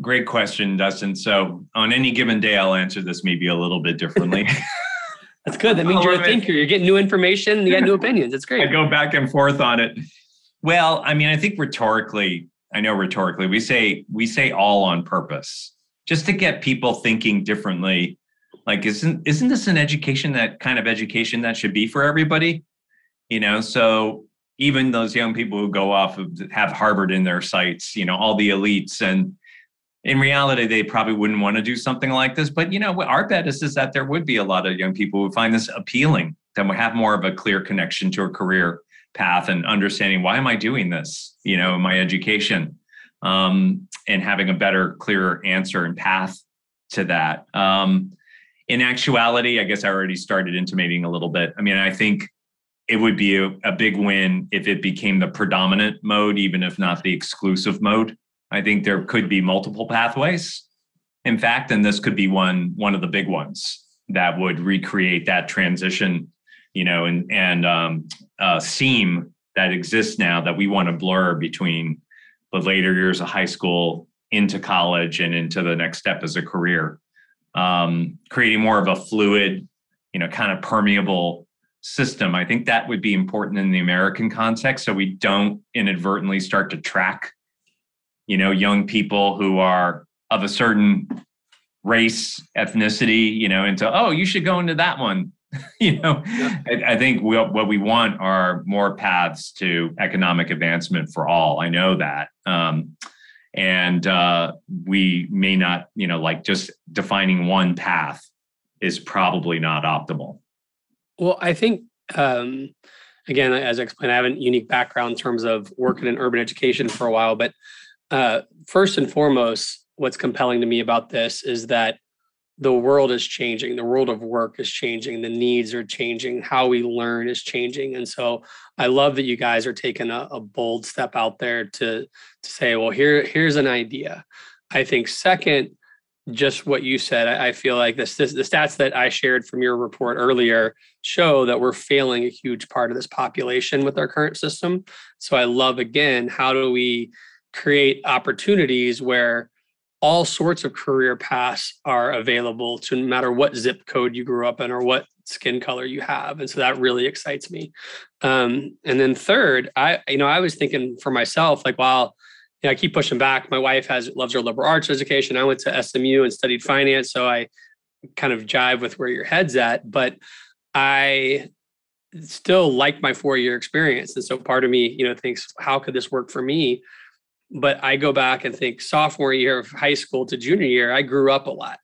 great question dustin. So on any given day i'll answer this maybe a little bit differently. That's good. That means you're a thinker. You're getting new information you got new opinions. It's great. I go back and forth on it. Well i mean i think rhetorically i know rhetorically we say we say all on purpose just to get people thinking differently like isn't isn't this an education that kind of education that should be for everybody? You know so even those young people who go off of have harvard in their sights you know all the elites and in reality they probably wouldn't want to do something like this but you know our bet is, is that there would be a lot of young people who find this appealing that would have more of a clear connection to a career path and understanding why am i doing this? You know my education um, and having a better clearer answer and path to that. Um, in actuality, I guess I already started intimating a little bit. I mean, I think it would be a, a, big win if it became the predominant mode, even if not the exclusive mode. I think there could be multiple pathways. In fact, and this could be one one of the big ones that would recreate that transition, you know, and and um, uh, seam that exists now that we want to blur between the later years of high school into college and into the next step as a career um, creating more of a fluid, you know, kind of permeable system. I think that would be important in the American context, so we don't inadvertently start to track, you know, young people who are of a certain race, ethnicity, you know, into oh, you should go into that one. you know, yeah. I, I, think we, what we want are more paths to economic advancement for all. I know that. Um, and uh, we may not you know like just defining one path is probably not optimal. Well i think um, again as i explained i have a unique background in terms of working in urban education for a while but uh, first and foremost what's compelling to me about this is that the world is changing the world of work is changing the needs are changing how we learn is changing. And so i love that you guys are taking a, a, bold step out there to to say well here here's an idea. I think second just what you said i, I feel like this, this the stats that i shared from your report earlier show that we're failing a huge part of this population with our current system. So i love again how do we create opportunities where all sorts of career paths are available to no matter what zip code you grew up in or what skin color you have and so that really excites me. Um, and then third i you know i was thinking for myself like while you know, i keep pushing back. My wife has loves her liberal arts education. I went to smu and studied finance so i kind of jive with where your head's at. But i still like my four year experience and so part of me you know thinks how could this work for me but I go back and think sophomore year of high school to junior year, I grew up a lot.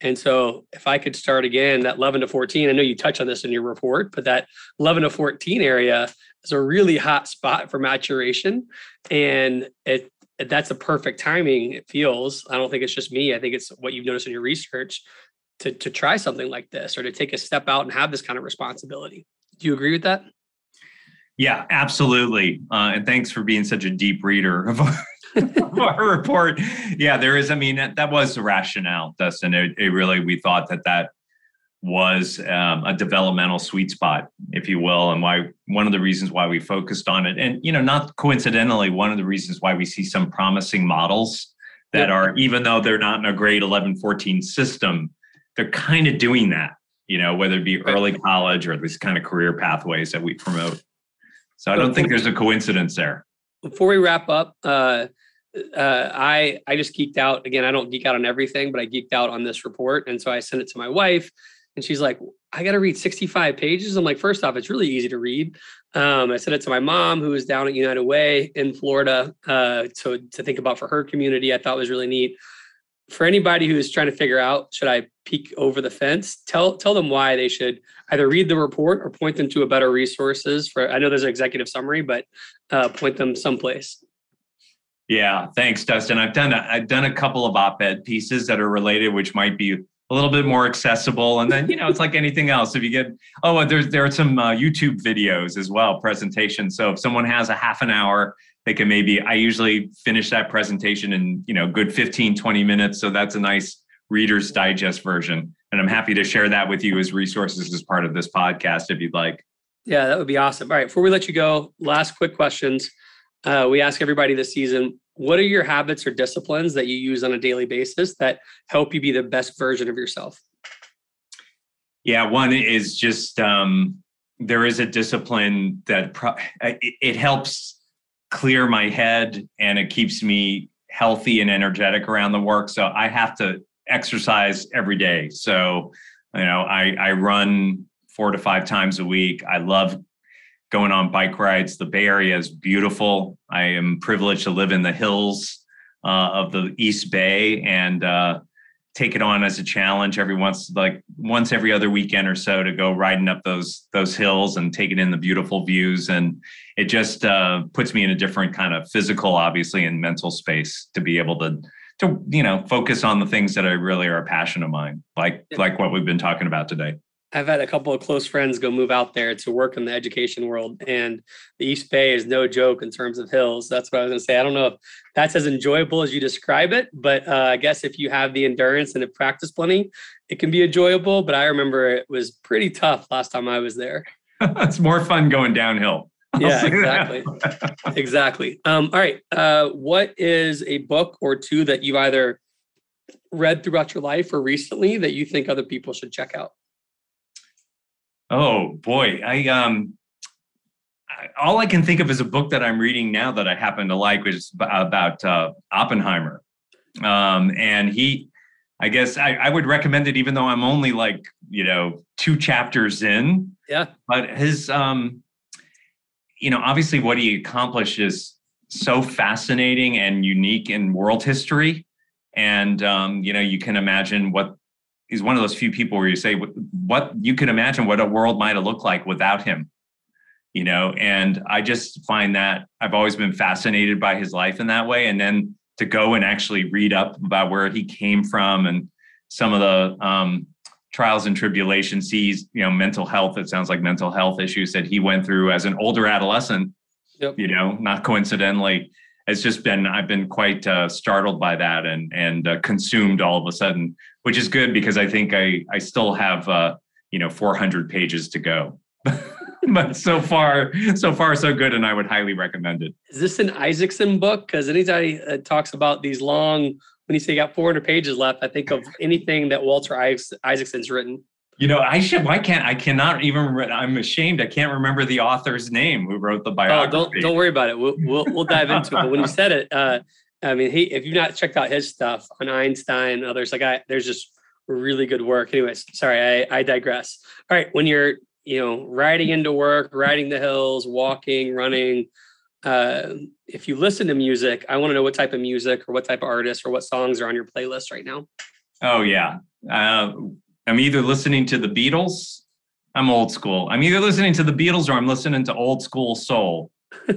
And so if I could start again, that 11 to 14, I know you touch on this in your report, but that 11 to 14 area is a really hot spot for maturation. And it that's a perfect timing. It feels. I don't think it's just me. I think it's what you've noticed in your research to to try something like this or to take a step out and have this kind of responsibility. Do you agree with that? Yeah, absolutely. Uh, and thanks for being such a deep reader of our, of our report. Yeah, there is. I mean, that, was the rationale, Dustin. It, it, really, we thought that that was um, a developmental sweet spot, if you will, and why one of the reasons why we focused on it. And you know, not coincidentally, one of the reasons why we see some promising models that are, even though they're not in a grade 11, 14 system, they're kind of doing that. You know, whether it be early college or these kind of career pathways that we promote. So I don't think there's a coincidence there. Before we wrap up, uh, uh, I I just geeked out again. I don't geek out on everything, but I geeked out on this report, and so I sent it to my wife, and she's like, "I got to read 65 pages." I'm like, first off, it's really easy to read. Um, I sent it to my mom, who was down at United Way in Florida, uh, to to think about for her community. I thought was really neat for anybody who is trying to figure out should I peek over the fence, tell tell them why they should either read the report or point them to a better resources. For I know there's an executive summary, but uh, point them someplace. Yeah, thanks, Dustin. I've done a, I've done a couple of op-ed pieces that are related, which might be a little bit more accessible. And then you know, it's like anything else. If you get oh, there's there are some uh, YouTube videos as well, presentations. So if someone has a half an hour they can maybe i usually finish that presentation in you know good 15 20 minutes. So that's a nice reader's digest version. And i'm happy to share that with you as resources as part of this podcast if you'd like. Yeah that would be awesome. All right before we let you go last quick questions. Uh, we ask everybody this season what are your habits or disciplines that you use on a daily basis that help you be the best version of yourself? Yeah one is just um, there is a discipline that pro- it, it helps clear my head and it keeps me healthy and energetic around the work. So I have to exercise every day. So, you know, I, I run four to five times a week. I love going on bike rides. The Bay Area is beautiful. I am privileged to live in the hills uh, of the East Bay and uh, take it on as a challenge every once like once every other weekend or so to go riding up those those hills and taking in the beautiful views and it just uh, puts me in a different kind of physical obviously and mental space to be able to to you know focus on the things that I really are a passion of mine like yeah. like what we've been talking about today I've had a couple of close friends go move out there to work in the education world, and the East Bay is no joke in terms of hills. That's what I was going to say. I don't know if that's as enjoyable as you describe it, but uh, I guess if you have the endurance and have practiced plenty, it can be enjoyable. But I remember it was pretty tough last time I was there. it's more fun going downhill. Yeah, exactly. exactly. Um, all right. Uh, what is a book or two that you've either read throughout your life or recently that you think other people should check out? Oh boy, I um, all I can think of is a book that I'm reading now that I happen to like, which is about uh, Oppenheimer. Um, and he, I guess I, I would recommend it, even though I'm only like you know two chapters in. Yeah. But his, um, you know, obviously what he accomplished is so fascinating and unique in world history. And um, you know, you can imagine what he's one of those few people where you say what, you can imagine what a world might have looked like without him you know and i just find that i've always been fascinated by his life in that way and then to go and actually read up about where he came from and some of the um, trials and tribulations he's you know mental health it sounds like mental health issues that he went through as an older adolescent yep. you know not coincidentally it's just been I've been quite uh, startled by that and and uh, consumed all of a sudden, which is good because I think I I still have uh, you know 400 pages to go. but so far, so far, so good, and I would highly recommend it. Is this an Isaacson book? Because anytime uh, talks about these long, when you say you got 400 pages left, I think of anything that Walter Isaacson's written. You know, I should. Why can't I? Cannot even. I'm ashamed. I can't remember the author's name who wrote the biography. Oh, don't don't worry about it. We'll we'll, we'll dive into it. But when you said it, uh, I mean, he if you've not checked out his stuff on Einstein and others, like I, there's just really good work. Anyways, sorry, I I digress. All right, when you're you know riding into work, riding the hills, walking, running. Uh, if you listen to music, I want to know what type of music or what type of artist or what songs are on your playlist right now. Oh yeah. Uh, I'm either listening to the Beatles. I'm old school. I'm either listening to the Beatles or I'm listening to old school soul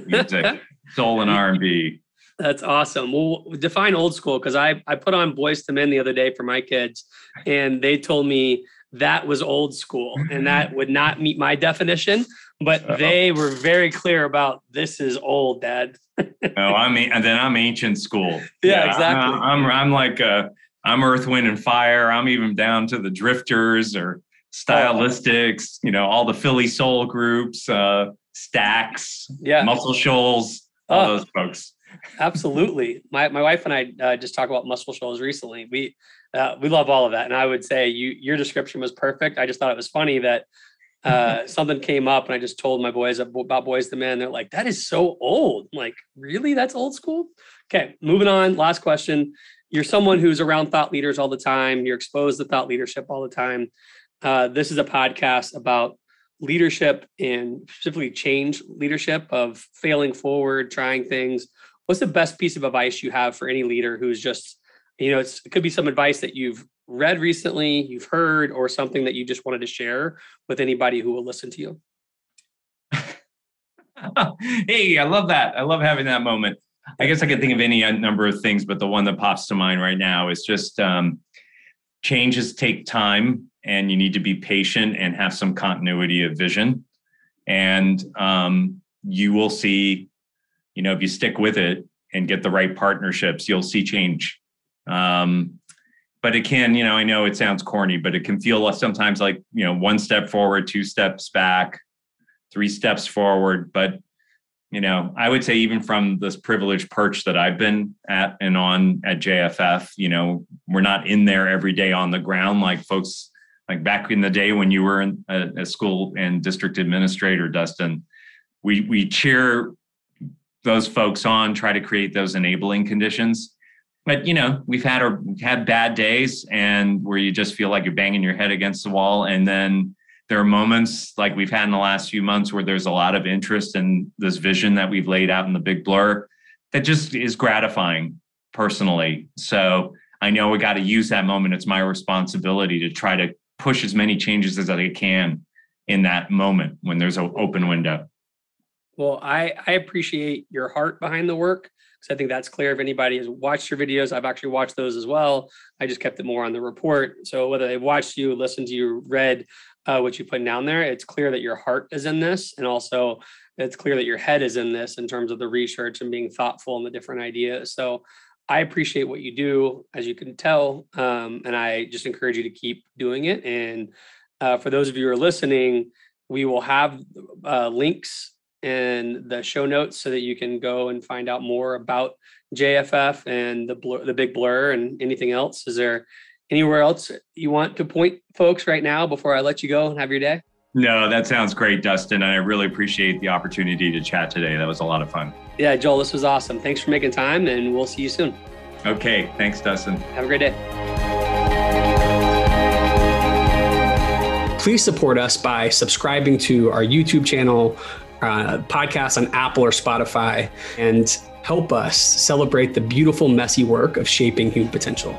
music, soul and R&B. That's awesome. Well, define old school because I I put on Boyz II Men the other day for my kids, and they told me that was old school and that would not meet my definition. But Uh-oh. they were very clear about this is old, Dad. oh, I mean, and then I'm ancient school. Yeah, yeah exactly. I'm, I'm I'm like uh, I'm Earth, Wind, and Fire. I'm even down to the Drifters or Stylistics. You know, all the Philly soul groups, uh, Stax, yeah, Muscle Shoals, all oh, those folks. absolutely. My my wife and I uh, just talked about Muscle Shoals recently. We uh, we love all of that, and I would say you your description was perfect. I just thought it was funny that uh, something came up and I just told my boys about Boyz II Men. They're like, that is so old. I'm like, really? That's old school? Okay, moving on. Last question. You're someone who's around thought leaders all the time. You're exposed to thought leadership all the time. Uh, this is a podcast about leadership and specifically change leadership of failing forward, trying things. What's the best piece of advice you have for any leader who's just, you know, it could be some advice that you've read recently, you've heard, or something that you just wanted to share with anybody who will listen to you? hey, I love that. I love having that moment. I guess I could think of any number of things, but the one that pops to mind right now is just um, changes take time and you need to be patient and have some continuity of vision. And um, you will see, you know, if you stick with it and get the right partnerships, you'll see change. Um, but it can, you know, I know it sounds corny, but it can feel sometimes like, you know, one step forward, two steps back, three steps forward. But, you know, I would say even from this privileged perch that I've been at and on at JFF, you know, we're not in there every day on the ground like folks like back in the day when you were in a, a school and district administrator, Dustin. We we cheer those folks on, try to create those enabling conditions but you know we've had our we've had bad days and where you just feel like you're banging your head against the wall. And then there are moments like we've had in the last few months where there's a lot of interest in this vision that we've laid out in the big blur that just is gratifying personally. So i know we got to use that moment. It's my responsibility to try to push as many changes as i can in that moment when there's an open window. Well i i appreciate your heart behind the work because I think that's clear. If anybody has watched your videos, I've actually watched those as well. I just kept it more on the report. So whether they've watched you, listened to you, read uh, what you put down there, it's clear that your heart is in this, and also it's clear that your head is in this in terms of the research and being thoughtful and the different ideas. So I appreciate what you do, as you can tell, um, and I just encourage you to keep doing it. And uh, for those of you who are listening, we will have uh, links in the show notes so that you can go and find out more about JFF and the blur, the big blur and anything else. Is there anywhere else you want to point folks right now before I let you go and have your day? No, that sounds great, Dustin. I really appreciate the opportunity to chat today. That was a lot of fun. Yeah, Joel, this was awesome. Thanks for making time, and we'll see you soon. Okay, thanks, Dustin. Have a great day. Please support us by subscribing to our YouTube channel uh, podcasts on Apple or Spotify and help us celebrate the beautiful, messy work of shaping human potential.